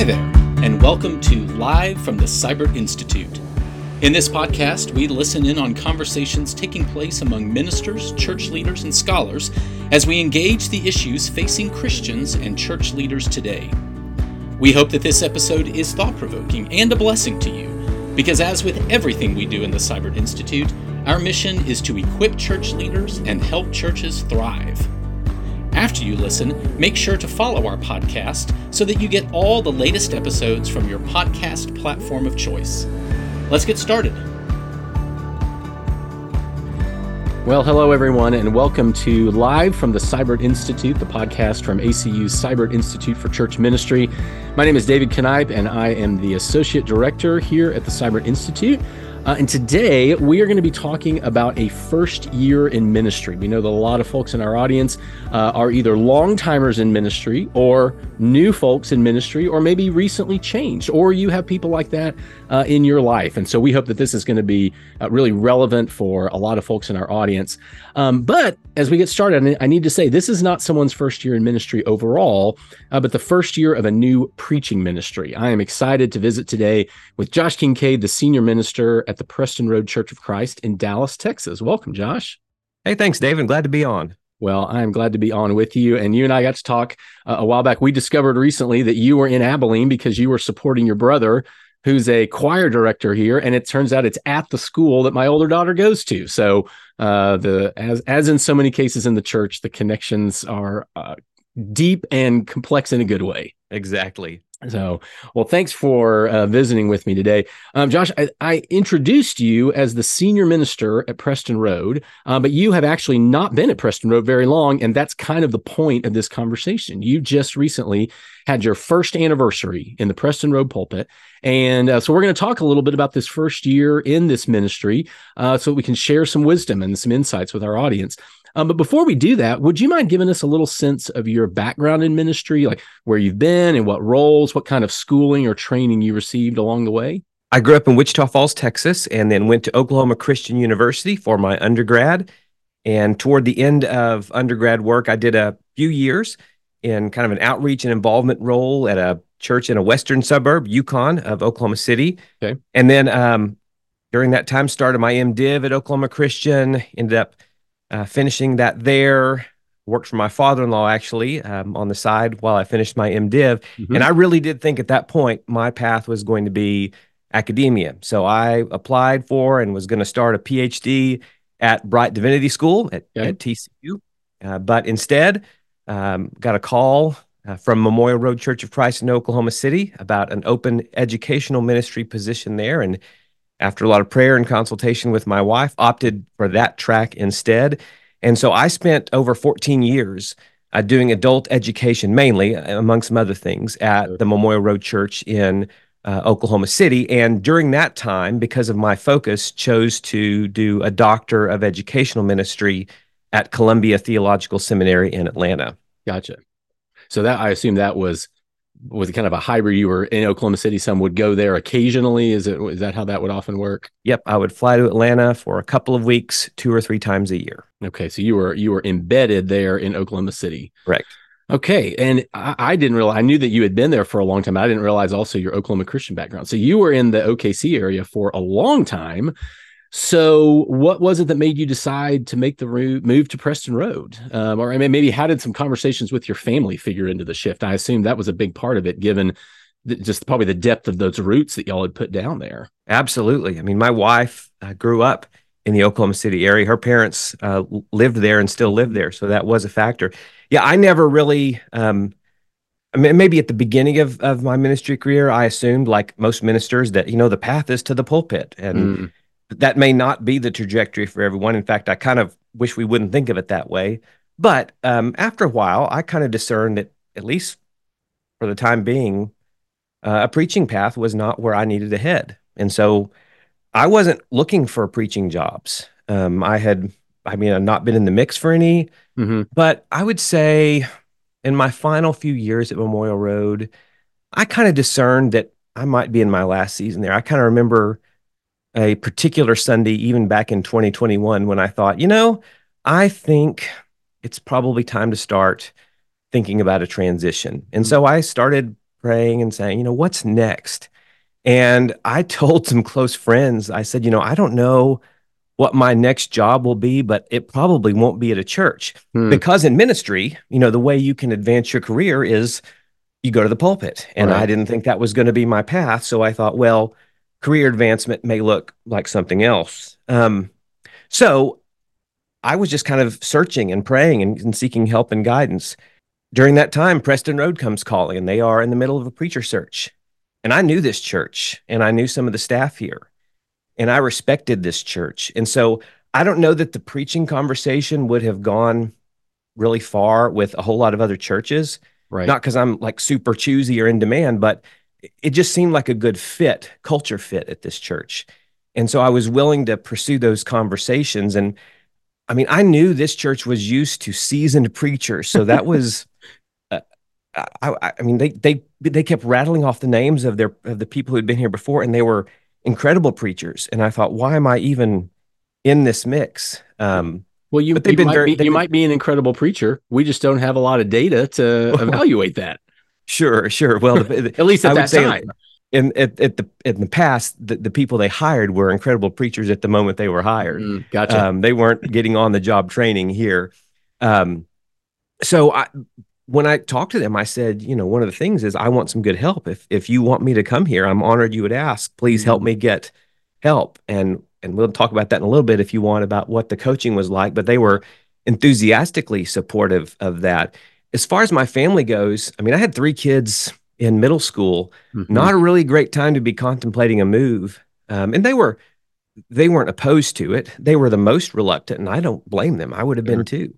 Hi there, and welcome to Live from the Siburt Institute. In this podcast, we listen in on conversations taking place among ministers, church leaders, and scholars as we engage the issues facing Christians and church leaders today. We hope that this episode is thought provoking and a blessing to you, because as with everything we do in the Siburt Institute, our mission is to equip church leaders and help churches thrive. After you listen, make sure to follow our podcast so that you get all the latest episodes from your podcast platform of choice. Let's get started. Well, hello, everyone, and welcome to Live from the Siburt Institute, the podcast from ACU's Siburt Institute for Church Ministry. My name is David Kneip, and I am the Associate Director here at the Siburt Institute. Uh, and today we are going to be talking about a first year in ministry. We know that a lot of folks in our audience uh, are either long timers in ministry or new folks in ministry, or maybe recently changed, or you have people like that uh, in your life. And so we hope that this is going to be uh, really relevant for a lot of folks in our audience. Um, but as we get started, I need to say this is not someone's first year in ministry overall, uh, but the first year of a new preaching ministry. I am excited to visit today with Josh Kingcade, the senior minister at the Preston Road Church of Christ in Dallas, Texas. Welcome, Josh. Hey, thanks, David. Glad to be on. Well, I'm glad to be on with you. And you and I got to talk uh, a while back. We discovered recently that you were in Abilene because you were supporting your brother, who's a choir director here. And it turns out it's at the school that my older daughter goes to. So, uh, the as as in so many cases in the church, the connections are uh, deep and complex in a good way. Exactly. So, well, thanks for uh, visiting with me today. Um, Josh, I, I, introduced you as the senior minister at Preston Road, uh, but you have actually not been at Preston Road very long. And that's kind of the point of this conversation. You just recently had your first anniversary in the Preston Road pulpit. And uh, so we're going to talk a little bit about this first year in this ministry uh, so we can share some wisdom and some insights with our audience. Um, but before we do that, would you mind giving us a little sense of your background in ministry, like where you've been and what roles, what kind of schooling or training you received along the way? I grew up in Wichita Falls, Texas, and then went to Oklahoma Christian University for my undergrad. And toward the end of undergrad work, I did a few years in kind of an outreach and involvement role at a church in a western suburb, Yukon, of Oklahoma City. Okay. And then um, during that time, started my MDiv at Oklahoma Christian, ended up uh, finishing that there. Worked for my father in law actually um, on the side while I finished my MDiv. Mm-hmm. And I really did think at that point my path was going to be academia. So I applied for and was going to start a PhD at Brite Divinity School at, okay. at TCU. Uh, but instead, um, got a call uh, from Memorial Road Church of Christ in Oklahoma City about an open educational ministry position there. And after a lot of prayer and consultation with my wife, opted for that track instead. And so I spent over 14 years uh, doing adult education, mainly, uh, among some other things, at the Memorial Road Church in uh, Oklahoma City. And during that time, because of my focus, chose to do a doctor of educational ministry at Columbia Theological Seminary in Atlanta. Gotcha. So that I assume that was was it kind of a hybrid? You were in Oklahoma City. Some would go there occasionally. Is it is that how that would often work? Yep, I would fly to Atlanta for a couple of weeks, two or three times a year. Okay, so you were you were embedded there in Oklahoma City. Correct. Okay, and I, I didn't realize. I knew that you had been there for a long time. I didn't realize also your Oklahoma Christian background. So you were in the OKC area for a long time. So, what was it that made you decide to make the move to Preston Road? Um, or I mean, maybe how did some conversations with your family figure into the shift? I assume that was a big part of it, given the, just probably the depth of those roots that y'all had put down there. Absolutely. I mean, my wife uh, grew up in the Oklahoma City area. Her parents uh, lived there and still live there, so that was a factor. Yeah, I never really. Um, I mean, maybe at the beginning of, of my ministry career, I assumed, like most ministers, that you know the path is to the pulpit, and mm that may not be the trajectory for everyone. In fact, I kind of wish we wouldn't think of it that way. But um, after a while, I kind of discerned that, at least for the time being, uh, a preaching path was not where I needed to head. And so I wasn't looking for preaching jobs. Um, I had, I mean, I've not been in the mix for any, mm-hmm. but I would say in my final few years at Memorial Road, I kind of discerned that I might be in my last season there. I kind of remember a particular Sunday, even back in 2021, when I thought, you know, I think it's probably time to start thinking about a transition. And so I started praying and saying, you know, what's next? And I told some close friends, I said, you know, I don't know what my next job will be, but it probably won't be at a church hmm. because in ministry, you know, the way you can advance your career is you go to the pulpit. And right. I didn't think that was going to be my path. So I thought, well, career advancement may look like something else. Um, so I was just kind of searching and praying and, and seeking help and guidance. During that time, Preston Road comes calling, and they are in the middle of a preacher search. And I knew this church and I knew some of the staff here and I respected this church. And so I don't know that the preaching conversation would have gone really far with a whole lot of other churches. Right. Not because I'm like super choosy or in demand, but it just seemed like a good fit, culture fit at this church. And so I was willing to pursue those conversations. And I mean, I knew this church was used to seasoned preachers. So that was, uh, I, I mean, they, they, they kept rattling off the names of their, of the people who'd been here before, and they were incredible preachers. And I thought, why am I even in this mix? Um, well, you, you, been might, very, be, you might be an incredible preacher. We just don't have a lot of data to evaluate that. Sure, sure. Well, the, at least at I that time. In at, at the in the past, the, the people they hired were incredible preachers at the moment they were hired. Mm, gotcha. Um, they weren't getting on the job training here. Um, so I, when I talked to them, I said, you know, one of the things is I want some good help. If if you want me to come here, I'm honored you would ask. Please help mm-hmm. me get help. And and we'll talk about that in a little bit if you want about what the coaching was like. But they were enthusiastically supportive of that. As far as my family goes, I mean, I had three kids in middle school. Mm-hmm. Not a really great time to be contemplating a move. Um, and they were they weren't opposed to it. They were the most reluctant, and I don't blame them. I would have been too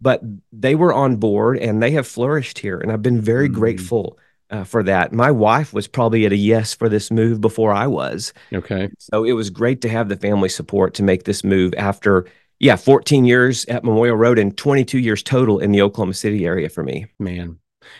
but they were on board and they have flourished here. And I've been very mm-hmm. grateful uh, for that. My wife was probably at a yes for this move before I was. Okay. So it was great to have the family support to make this move after, yeah, 14 years at Memorial Road and 22 years total in the Oklahoma City area for me. Man.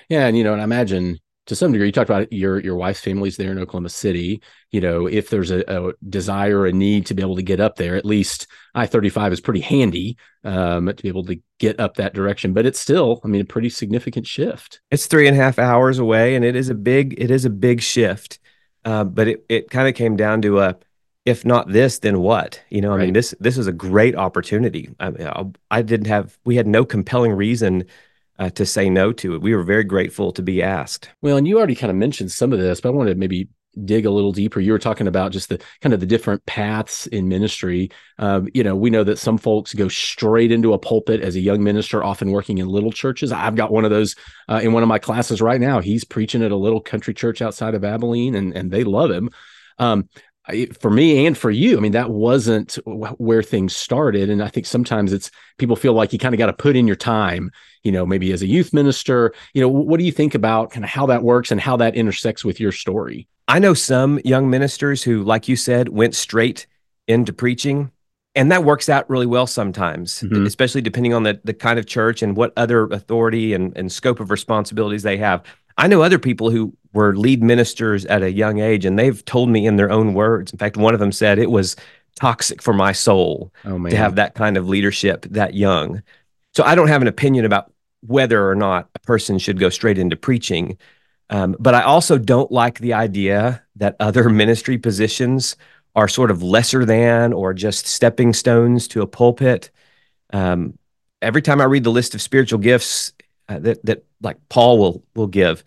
Yeah. And, you know, and I imagine to some degree, you talked about your your wife's family's there in Oklahoma City. You know, if there's a, a desire, a need to be able to get up there, at least I thirty five is pretty handy um, to be able to get up that direction. But it's still, I mean, a pretty significant shift. It's three and a half hours away, and it is a big it is a big shift. Uh, but it it kind of came down to a if not this, then what? You know, I mean, this this is a great opportunity. I, mean, I didn't have we had no compelling reason uh, to say no to it. We were very grateful to be asked. Well, and you already kind of mentioned some of this, but I wanted to maybe dig a little deeper. You were talking about just the kind of the different paths in ministry. Um, you know, we know that some folks go straight into a pulpit as a young minister, often working in little churches. I've got one of those uh, in one of my classes right now. He's preaching at a little country church outside of Abilene, and and they love him. Um, for me and for you, I mean, that wasn't where things started. And I think sometimes it's people feel like you kind of got to put in your time, you know, maybe as a youth minister. You know, what do you think about kind of how that works and how that intersects with your story? I know some young ministers who, like you said, went straight into preaching. And that works out really well sometimes, mm-hmm. especially depending on the, the kind of church and what other authority and, and scope of responsibilities they have. I know other people who were lead ministers at a young age, and they've told me in their own words. In fact, one of them said it was toxic for my soul oh, to have that kind of leadership that young. So I don't have an opinion about whether or not a person should go straight into preaching. Um, but I also don't like the idea that other ministry positions are sort of lesser than or just stepping stones to a pulpit. Um, every time I read the list of spiritual gifts uh, that that like Paul will will give,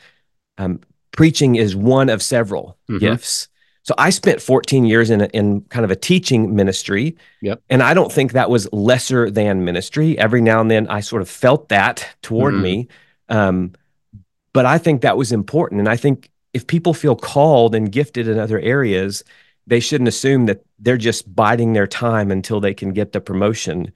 um, preaching is one of several mm-hmm. gifts. So I spent 14 years in a, in kind of a teaching ministry. Yep. And I don't think that was lesser than ministry. Every now and then I sort of felt that toward mm-hmm. me. Um, but I think that was important. And I think if people feel called and gifted in other areas, they shouldn't assume that they're just biding their time until they can get the promotion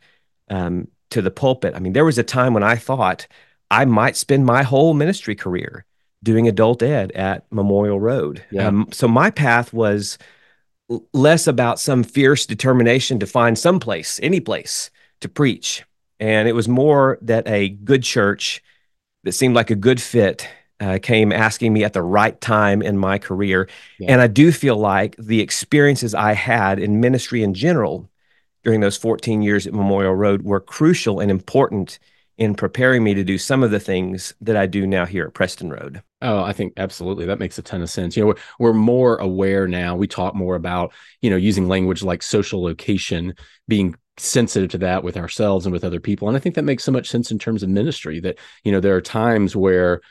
um, to the pulpit. I mean, there was a time when I thought I might spend my whole ministry career doing adult ed at Memorial Road. Yeah. Um, so my path was less about some fierce determination to find some place, any place to preach. And it was more that a good church that seemed like a good fit uh, came asking me at the right time in my career. Yeah. And I do feel like the experiences I had in ministry in general during those 14 years at Memorial Road were crucial and important in preparing me to do some of the things that I do now here at Preston Road. Oh, I think absolutely. That makes a ton of sense. You know, we're, we're more aware now. We talk more about, you know, using language like social location, being sensitive to that with ourselves and with other people. And I think that makes so much sense in terms of ministry that, you know, there are times where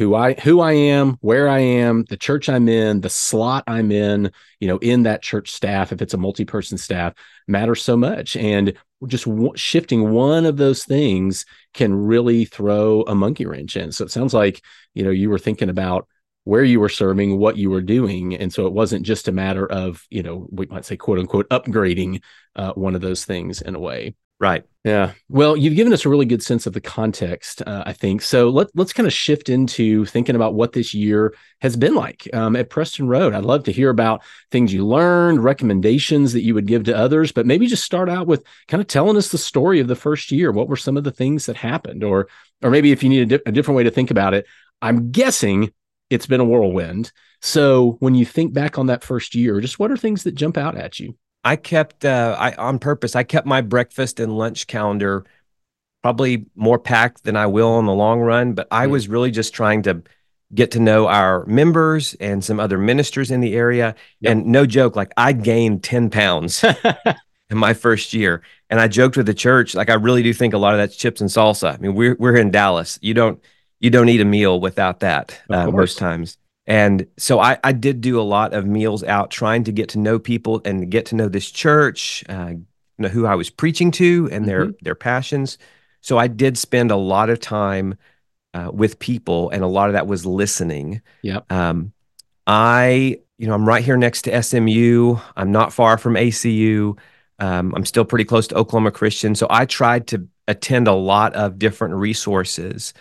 who I who I am, where I am, the church I'm in, the slot I'm in, you know, in that church staff, if it's a multi-person staff, matters so much. And just w- shifting one of those things can really throw a monkey wrench in. So it sounds like, you know, you were thinking about where you were serving, what you were doing. And so it wasn't just a matter of, you know, we might say, quote unquote, upgrading uh, one of those things in a way. Right. Yeah. Well, you've given us a really good sense of the context, uh, I think. So let, let's kind of shift into thinking about what this year has been like um, at Preston Road. I'd love to hear about things you learned, recommendations that you would give to others, but maybe just start out with kind of telling us the story of the first year. What were some of the things that happened? Or, or maybe if you need a, di- a different way to think about it, I'm guessing it's been a whirlwind. So when you think back on that first year, just what are things that jump out at you? I kept uh, I on purpose. I kept my breakfast and lunch calendar probably more packed than I will in the long run. But I mm. was really just trying to get to know our members and some other ministers in the area. Yep. And no joke, like I gained ten pounds in my first year. And I joked with the church, like I really do think a lot of that's chips and salsa. I mean, we're we're in Dallas. You don't you don't eat a meal without that uh, most times. And so I, I did do a lot of meals out, trying to get to know people and get to know this church, uh, know who I was preaching to and their mm-hmm. their passions. So I did spend a lot of time uh, with people, and a lot of that was listening. Yeah. Um, I, you know, I'm right here next to SMU. I'm not far from ACU. Um, I'm still pretty close to Oklahoma Christian, so I tried to attend a lot of different resources.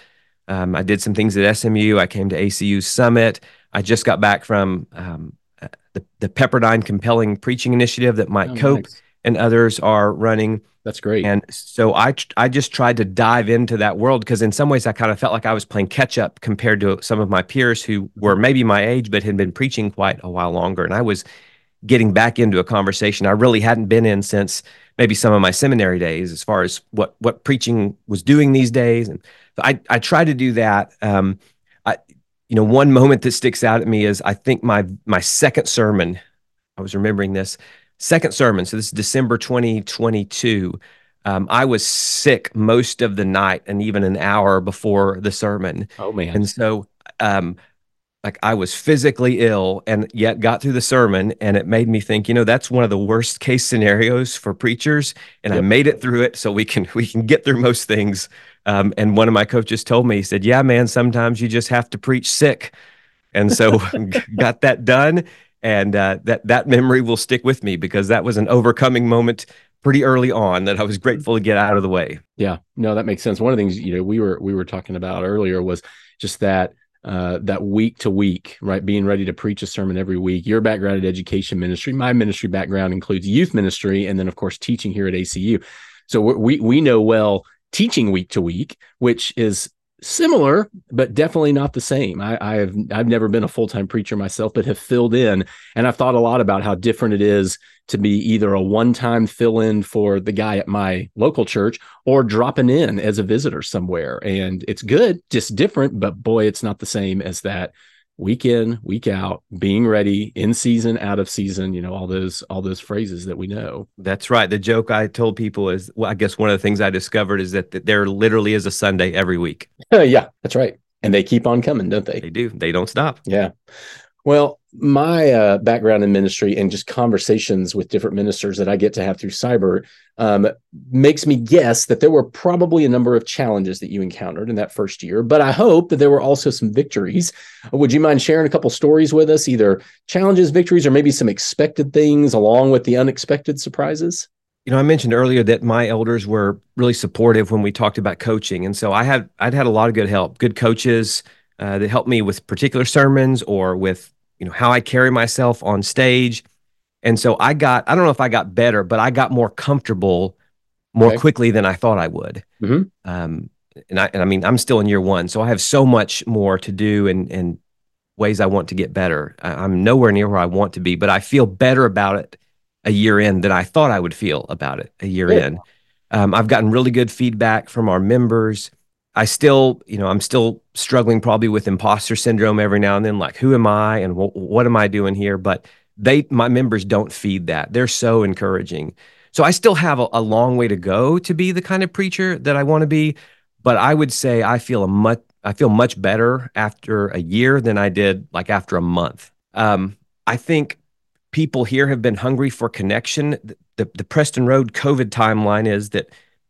Um, I did some things at SMU. I came to ACU Summit. I just got back from um, uh, the, the Pepperdine Compelling Preaching Initiative that Mike oh, Cope nice. and others are running. That's great. And so I I just tried to dive into that world because in some ways I kind of felt like I was playing catch up compared to some of my peers who were maybe my age but had been preaching quite a while longer. And I was getting back into a conversation I really hadn't been in since maybe some of my seminary days as far as what what preaching was doing these days. And I I try to do that. Um, you know, one moment that sticks out at me is I think my my second sermon. I was remembering this second sermon. So this is December 2022. Um, I was sick most of the night and even an hour before the sermon. Oh man! And so, um, like I was physically ill and yet got through the sermon, and it made me think. You know, that's one of the worst case scenarios for preachers, and yep. I made it through it. So we can we can get through most things um, and one of my coaches told me, he said, Yeah, man, sometimes you just have to preach sick. And so got that done. And uh, that, that memory will stick with me because that was an overcoming moment pretty early on that I was grateful to get out of the way. Yeah, no, that makes sense. One of the things, you know, we were, we were talking about earlier was just that uh, that week to week, right? Being ready to preach a sermon every week. Your background in education ministry, my ministry background includes youth ministry, and then of course teaching here at ACU. So we we know well teaching week to week, which is similar but definitely not the same. I, I've I've never been a full time preacher myself, but have filled in, and I've thought a lot about how different it is to be either a one time fill in for the guy at my local church or dropping in as a visitor somewhere. And it's good, just different, but boy, it's not the same as that week in week out being ready in season out of season you know all those all those phrases that we know. That's right. The joke i told people is well i guess one of the things i discovered is that there literally is a sunday every week. Yeah that's right. And they keep on coming don't they? They do. They don't stop. Yeah. Well my uh, background in ministry and just conversations with different ministers that I get to have through Siburt um, makes me guess that there were probably a number of challenges that you encountered in that first year. But I hope that there were also some victories. Would you mind sharing a couple stories with us, either challenges, victories, or maybe some expected things along with the unexpected surprises? You know, I mentioned earlier that my elders were really supportive when we talked about coaching, and so I had I'd had a lot of good help, good coaches uh, that helped me with particular sermons or with you know how I carry myself on stage. And so I got I don't know if I got better, but I got more comfortable more okay. quickly than I thought I would. Mm-hmm. Um, and I and I mean I'm still in year one, so I have so much more to do and and ways I want to get better. I, am nowhere near where I want to be, but I feel better about it a year in than I thought I would feel about it a year yeah. in. Um, I've gotten really good feedback from our members. I still, you know, I'm still struggling probably with imposter syndrome every now and then. Like, who am I and wh- what am I doing here? But they, my members don't feed that. They're so encouraging. So I still have a, a long way to go to be the kind of preacher that I want to be. But I would say I feel a much, I feel much better after a year than I did like after a month. Um, I think people here have been hungry for connection. The, the, the Preston Road COVID timeline is that,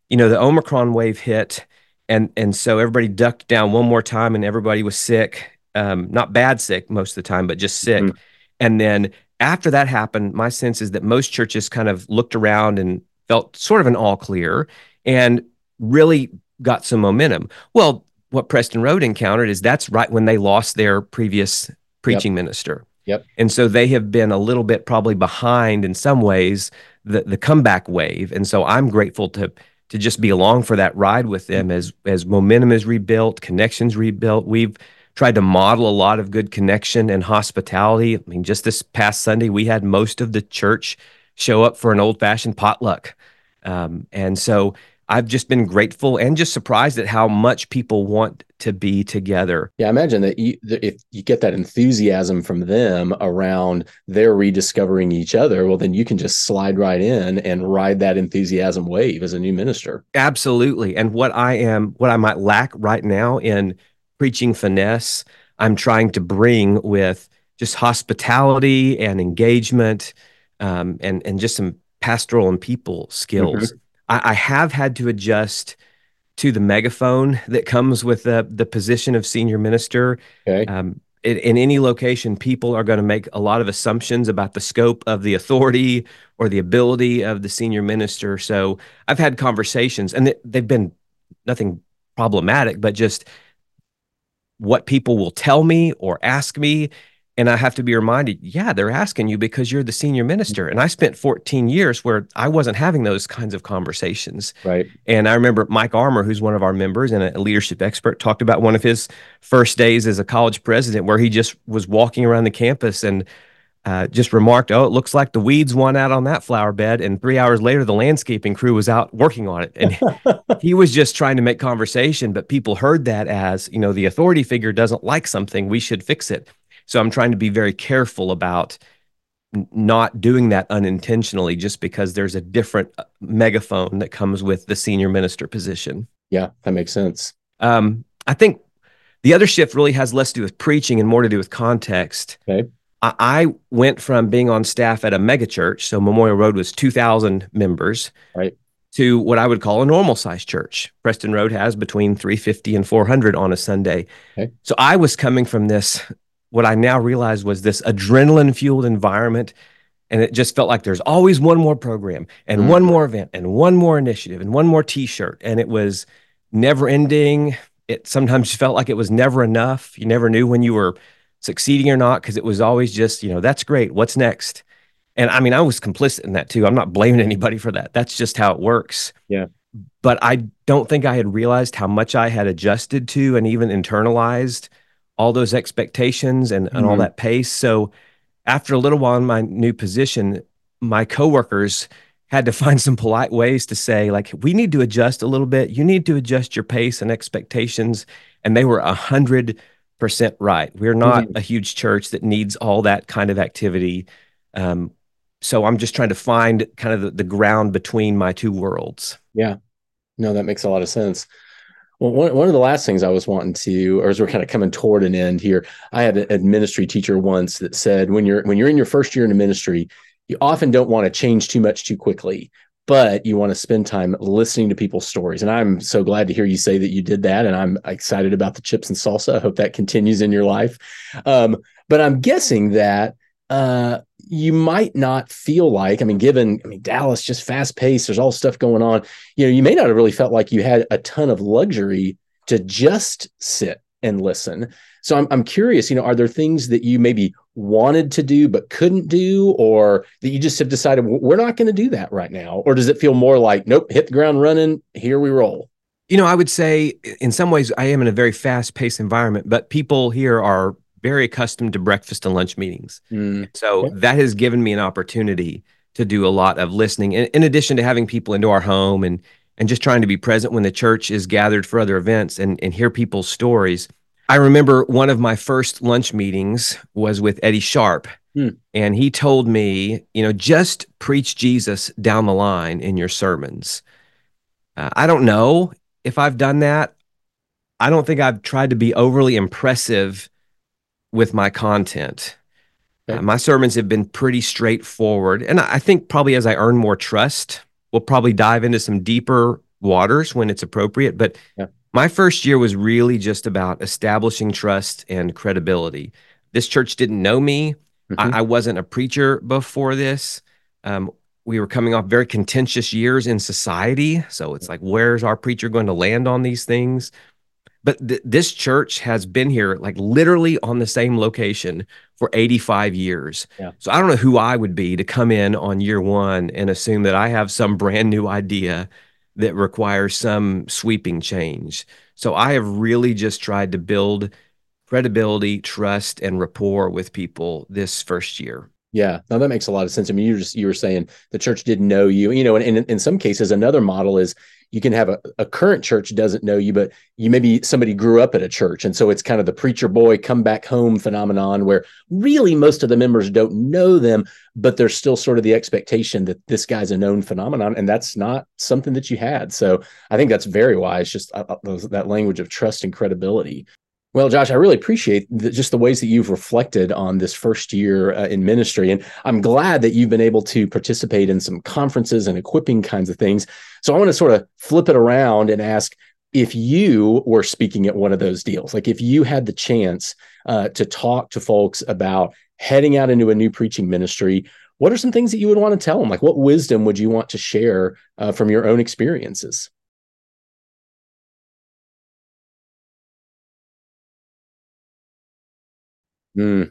you know, the Omicron wave hit and and so everybody ducked down one more time and everybody was sick um, not bad sick most of the time but just sick mm-hmm. and then after that happened my sense is that most churches kind of looked around and felt sort of an all clear and really got some momentum well what preston road encountered is that's right when they lost their previous preaching yep. minister Yep. And so they have been a little bit probably behind in some ways the the comeback wave. And so I'm grateful to to just be along for that ride with them as as momentum is rebuilt, connections rebuilt. We've tried to model a lot of good connection and hospitality. I mean, just this past Sunday, we had most of the church show up for an old fashioned potluck. Um, and so I've just been grateful and just surprised at how much people want to be together. Yeah, I imagine that you, if you get that enthusiasm from them around their rediscovering each other, well, then you can just slide right in and ride that enthusiasm wave as a new minister. Absolutely. And what I am, what I might lack right now in preaching finesse, I'm trying to bring with just hospitality and engagement um, and, and just some pastoral and people skills. Mm-hmm. I, I have had to adjust to the megaphone that comes with the the position of senior minister. Okay. Um, in, in, any location, people are going to make a lot of assumptions about the scope of the authority or the ability of the senior minister. So I've had conversations, and they've been nothing problematic, but just what people will tell me or ask me and I have to be reminded, yeah, they're asking you because you're the senior minister. And I spent 14 years where I wasn't having those kinds of conversations. Right. And I remember Mike Armour, who's one of our members and a leadership expert, talked about one of his first days as a college president where he just was walking around the campus and uh, just remarked, "Oh, it looks like the weeds won out on that flower bed." And three hours later, the landscaping crew was out working on it, and he was just trying to make conversation. But people heard that as, you know, the authority figure doesn't like something, we should fix it. So I'm trying to be very careful about not doing that unintentionally just because there's a different uh, megaphone that comes with the senior minister position. Yeah, that makes sense. Um, I think the other shift really has less to do with preaching and more to do with context. Okay. I, I went from being on staff at a megachurch, so Memorial Road was 2,000 members, right, to what I would call a normal sized church. Preston Road has between 350 and 400 on a Sunday. Okay. So I was coming from this what I now realized was this adrenaline fueled environment. And it just felt like there's always one more program and mm. one more event and one more initiative and one more t shirt. And it was never ending. It sometimes felt like it was never enough. You never knew when you were succeeding or not because it was always just, you know, that's great. What's next? And I mean, I was complicit in that too. I'm not blaming anybody for that. That's just how it works. Yeah. But I don't think I had realized how much I had adjusted to and even internalized all those expectations and, and mm-hmm. all that pace. So after a little while in my new position, my coworkers had to find some polite ways to say, like, we need to adjust a little bit. You need to adjust your pace and expectations. And they were a hundred percent right. We're not mm-hmm. a huge church that needs all that kind of activity. Um, so I'm just trying to find kind of the, the ground between my two worlds. Yeah. No, that makes a lot of sense. Well, one, one of the last things I was wanting to, or as we're kind of coming toward an end here, I had a ministry teacher once that said when you're when you're in your first year in a ministry, you often don't want to change too much too quickly, but you want to spend time listening to people's stories. And I'm so glad to hear you say that you did that, and I'm excited about the chips and salsa. I hope that continues in your life. Um, but I'm guessing that uh, you might not feel like, I mean, given, I mean, Dallas just fast paced, there's all stuff going on. You know, you may not have really felt like you had a ton of luxury to just sit and listen. So I'm, I'm curious, you know, are there things that you maybe wanted to do but couldn't do, or that you just have decided we're not going to do that right now? Or does it feel more like, nope, hit the ground running, here we roll? You know, I would say in some ways I am in a very fast paced environment, but people here are very accustomed to breakfast and lunch meetings. Mm. So yeah. that has given me an opportunity to do a lot of listening in, in, addition to having people into our home and and just trying to be present when the church is gathered for other events and, and hear people's stories. I remember one of my first lunch meetings was with Eddie Sharp. Hmm. And he told me, you know, just preach Jesus down the line in your sermons. Uh, I don't know if I've done that. I don't think I've tried to be overly impressive with my content. Okay. Uh, my sermons have been pretty straightforward. And I think probably as I earn more trust, we'll probably dive into some deeper waters when it's appropriate. But yeah. my first year was really just about establishing trust and credibility. This church didn't know me. Mm-hmm. I, I, wasn't a preacher before this. Um, we were coming off very contentious years in society. So it's like, where's our preacher going to land on these things? But th- this church has been here like literally on the same location for 85 years. Yeah. So I don't know who I would be to come in on year one and assume that I have some brand new idea that requires some sweeping change. So I have really just tried to build credibility, trust, and rapport with people this first year. Yeah, now that makes a lot of sense. I mean, you just you were saying the church didn't know you, you know, and, and in some cases, another model is you can have a, a current church doesn't know you, but you maybe somebody grew up at a church. And so it's kind of the preacher boy come back home phenomenon where really most of the members don't know them, but there's still sort of the expectation that this guy's a known phenomenon. And that's not something that you had. So I think that's very wise, just uh, uh that language of trust and credibility. Well, Josh, I really appreciate the, just the ways that you've reflected on this first year uh, in ministry. And I'm glad that you've been able to participate in some conferences and equipping kinds of things. So I want to sort of flip it around and ask if you were speaking at one of those deals, like if you had the chance uh, to talk to folks about heading out into a new preaching ministry, what are some things that you would want to tell them? Like what wisdom would you want to share uh, from your own experiences? Mm.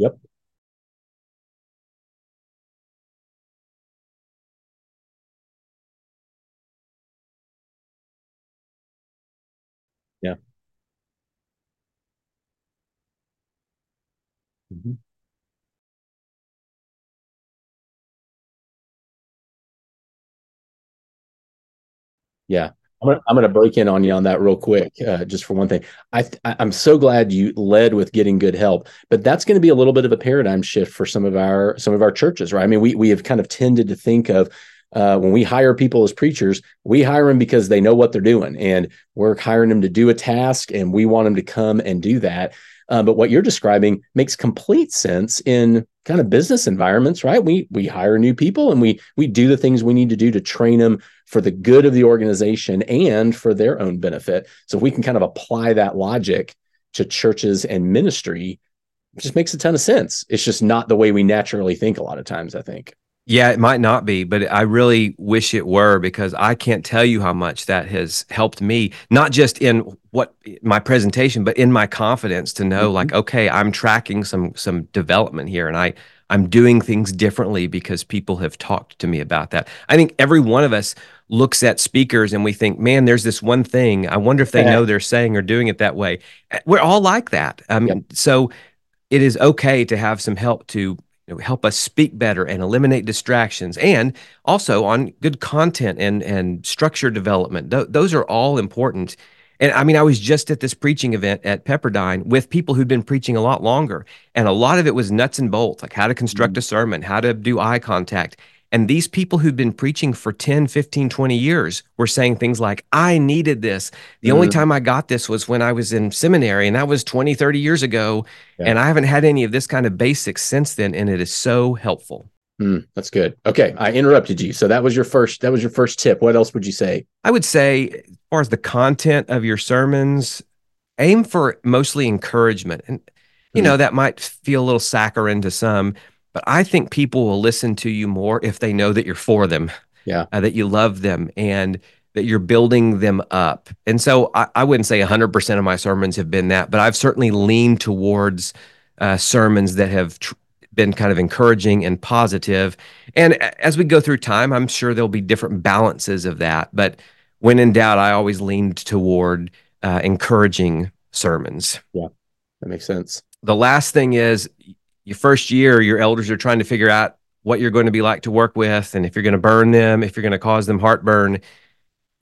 Yep. Yeah. Mhm. Yeah. I'm I'm gonna break in on you on that real quick, uh, just for one thing. I I'm so glad you led with getting good help, but that's going to be a little bit of a paradigm shift for some of our some of our churches, right? I mean, we we have kind of tended to think of uh, when we hire people as preachers, we hire them because they know what they're doing, and we're hiring them to do a task, and we want them to come and do that. Uh, but what you're describing makes complete sense in kind of business environments, right? We we hire new people and we we do the things we need to do to train them for the good of the organization and for their own benefit. So if we can kind of apply that logic to churches and ministry, just makes a ton of sense. It's just not the way we naturally think a lot of times, I think. Yeah, it might not be, but I really wish it were because I can't tell you how much that has helped me, not just in what my presentation, but in my confidence to know mm-hmm. like, okay, I'm tracking some some development here and I I'm doing things differently because people have talked to me about that. I think every one of us looks at speakers and we think, man, there's this one thing. I wonder if they yeah. know they're saying or doing it that way. We're all like that. I mean, yep. so it is okay to have some help to know, help us speak better and eliminate distractions, and also on good content and and structure development. Th- those are all important. And I mean, I was just at this preaching event at Pepperdine with people who'd been preaching a lot longer, and a lot of it was nuts and bolts, like how to construct mm-hmm. a sermon, how to do eye contact. And these people who'd been preaching for 10, 15, 20 years were saying things like, I needed this. The mm-hmm. only time I got this was when I was in seminary, and that was 20, 30 years ago. Yeah. And I haven't had any of this kind of basics since then. And it is so helpful. Mm, that's good. Okay, I interrupted you. So that was your first. That was your first tip. What else would you say? I would say, as far as the content of your sermons, aim for mostly encouragement. And, you mm. know, that might feel a little saccharine to some, but I think people will listen to you more if they know that you're for them. Yeah. Uh, that you love them and that you're building them up. And so I, I wouldn't say 100% of my sermons have been that, but I've certainly leaned towards uh, sermons that have tr- been kind of encouraging and positive. And as we go through time, I'm sure there'll be different balances of that. But when in doubt, I always leaned toward uh, encouraging sermons. Yeah, that makes sense. The last thing is your first year, your elders are trying to figure out what you're going to be like to work with and if you're going to burn them, if you're going to cause them heartburn.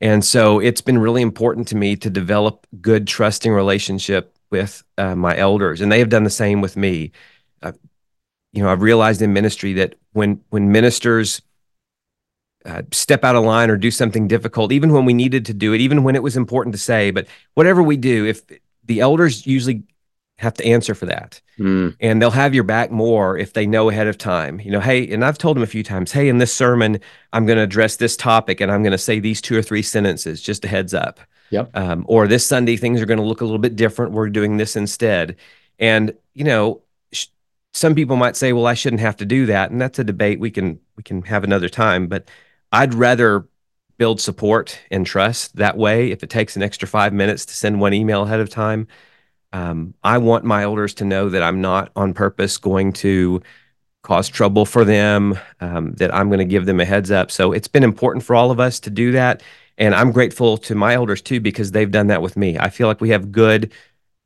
And so it's been really important to me to develop good, trusting relationship with uh, my elders, and they have done the same with me. Uh, you know, I've realized in ministry that when when ministers uh, step out of line or do something difficult, even when we needed to do it, even when it was important to say. But whatever we do, if the elders usually have to answer for that, mm. and they'll have your back more if they know ahead of time. You know, hey, and I've told them a few times, hey, in this sermon, I'm going to address this topic, and I'm going to say these two or three sentences. Just a heads up. Yep. Um, or this Sunday, things are going to look a little bit different. We're doing this instead, and you know, sh- some people might say, well, I shouldn't have to do that, and that's a debate we can we can have another time, but I'd rather build support and trust that way. If it takes an extra five minutes to send one email ahead of time, um, I want my elders to know that I'm not on purpose going to cause trouble for them, um, that I'm going to give them a heads up. So it's been important for all of us to do that. And I'm grateful to my elders too, because they've done that with me. I feel like we have good,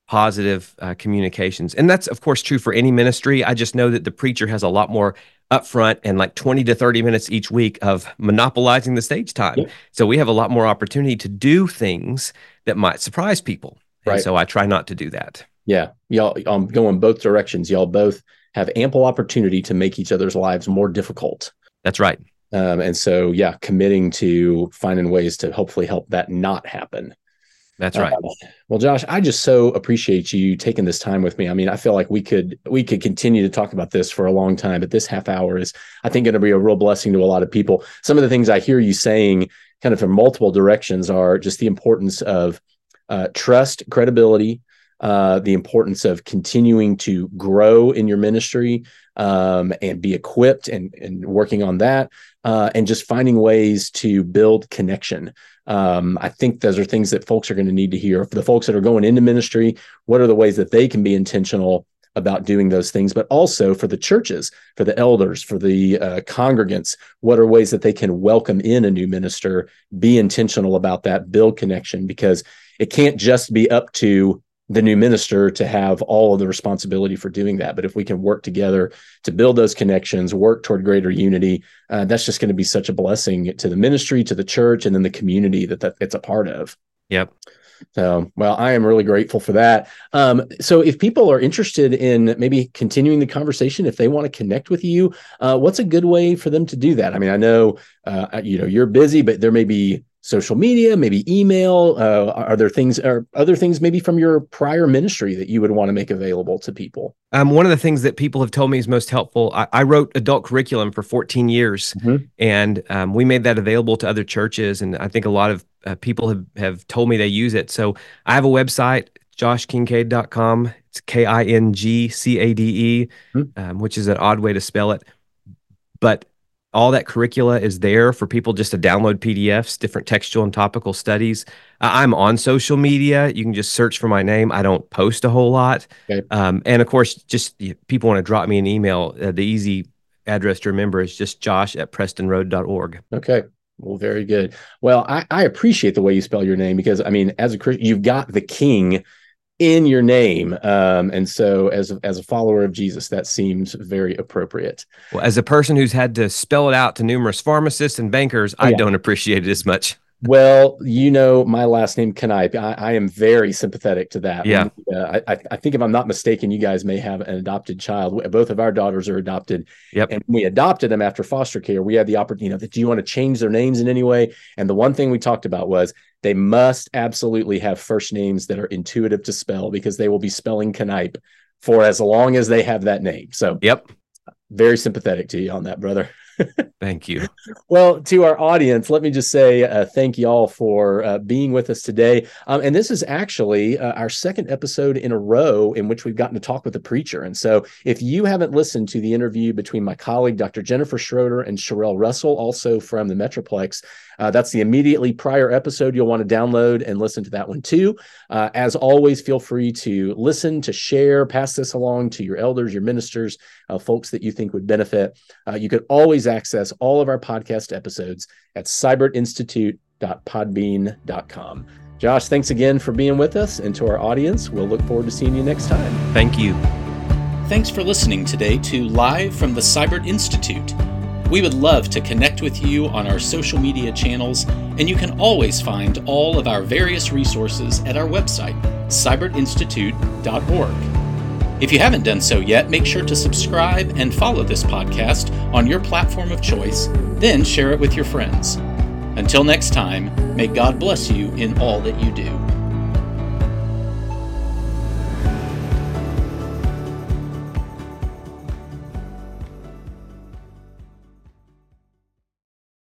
positive uh, communications. And that's, of course, true for any ministry. I just know that the preacher has a lot more upfront and like 20 to 30 minutes each week of monopolizing the stage time. Yeah. So we have a lot more opportunity to do things that might surprise people. Right. And so I try not to do that. Yeah. Y'all um, go in both directions. Y'all both have ample opportunity to make each other's lives more difficult. That's right. Um, and so, yeah, committing to finding ways to hopefully help that not happen. That's right. Uh, well, Josh, I just so appreciate you taking this time with me. I mean, I feel like we could we could continue to talk about this for a long time, but this half hour is, I think, going to be a real blessing to a lot of people. Some of the things I hear you saying, kind of from multiple directions, are just the importance of uh, trust, credibility, uh, the importance of continuing to grow in your ministry um, and be equipped and, and working on that, uh, and just finding ways to build connection. Um, I think those are things that folks are going to need to hear. For the folks that are going into ministry, what are the ways that they can be intentional about doing those things, but also for the churches, for the elders, for the uh, congregants, what are ways that they can welcome in a new minister, be intentional about that, build connection, because it can't just be up to the new minister to have all of the responsibility for doing that. But if we can work together to build those connections, work toward greater unity, uh, that's just going to be such a blessing to the ministry, to the church, and then the community that, that it's a part of. Yep. So, well, I am really grateful for that. Um, so, if people are interested in maybe continuing the conversation, if they want to connect with you, uh, what's a good way for them to do that? I mean, I know uh, you know you're busy, but there may be social media, maybe email? Uh, are there things, or other things maybe from your prior ministry that you would want to make available to people? Um, one of the things that people have told me is most helpful. I, I wrote adult curriculum for 14 years, mm-hmm. and um, we made that available to other churches. And I think a lot of uh, people have have told me they use it. So I have a website, joshkingcade.com. It's K I N G C A D E, mm-hmm. um, which is an odd way to spell it. But all that curricula is there for people just to download PDFs, different textual and topical studies. I'm on social media. You can just search for my name. I don't post a whole lot. Okay. Um, and of course, just people want to drop me an email. Uh, the easy address to remember is just josh at prestonroad.org. Okay. Well, very good. Well, I, I appreciate the way you spell your name because, I mean, as a Christian, you've got the king in your name. Um, and so, as a, as a follower of Jesus, that seems very appropriate. Well, as a person who's had to spell it out to numerous pharmacists and bankers, oh, I don't appreciate it as much. Well, you know my last name Kneip. I, I am very sympathetic to that. Yeah, uh, I, I think if I'm not mistaken, you guys may have an adopted child. Both of our daughters are adopted. Yep. And we adopted them after foster care. We had the opportunity. You know, do you want to change their names in any way? And the one thing we talked about was they must absolutely have first names that are intuitive to spell because they will be spelling Kneip for as long as they have that name. So, yep, very sympathetic to you on that, brother. Thank you. Well, to our audience, let me just say uh, thank you all for uh, being with us today. Um, and this is actually uh, our second episode in a row in which we've gotten to talk with a preacher. And so, if you haven't listened to the interview between my colleague, Dr. Jennifer Schroeder, and Sherelle Russell, also from the Metroplex, uh, that's the immediately prior episode. You'll want to download and listen to that one too. Uh, as always, feel free to listen, to share, pass this along to your elders, your ministers, uh, folks that you think would benefit. Uh, you could always access all of our podcast episodes at siburtinstitute.podbean.com. Josh, thanks again for being with us. And to our audience, we'll look forward to seeing you next time. Thank you. Thanks for listening today to Live from the Siburt Institute. We would love to connect with you on our social media channels, and you can always find all of our various resources at our website, siburtinstitute.org. If you haven't done so yet, make sure to subscribe and follow this podcast on your platform of choice, then share it with your friends. Until next time, may God bless you in all that you do.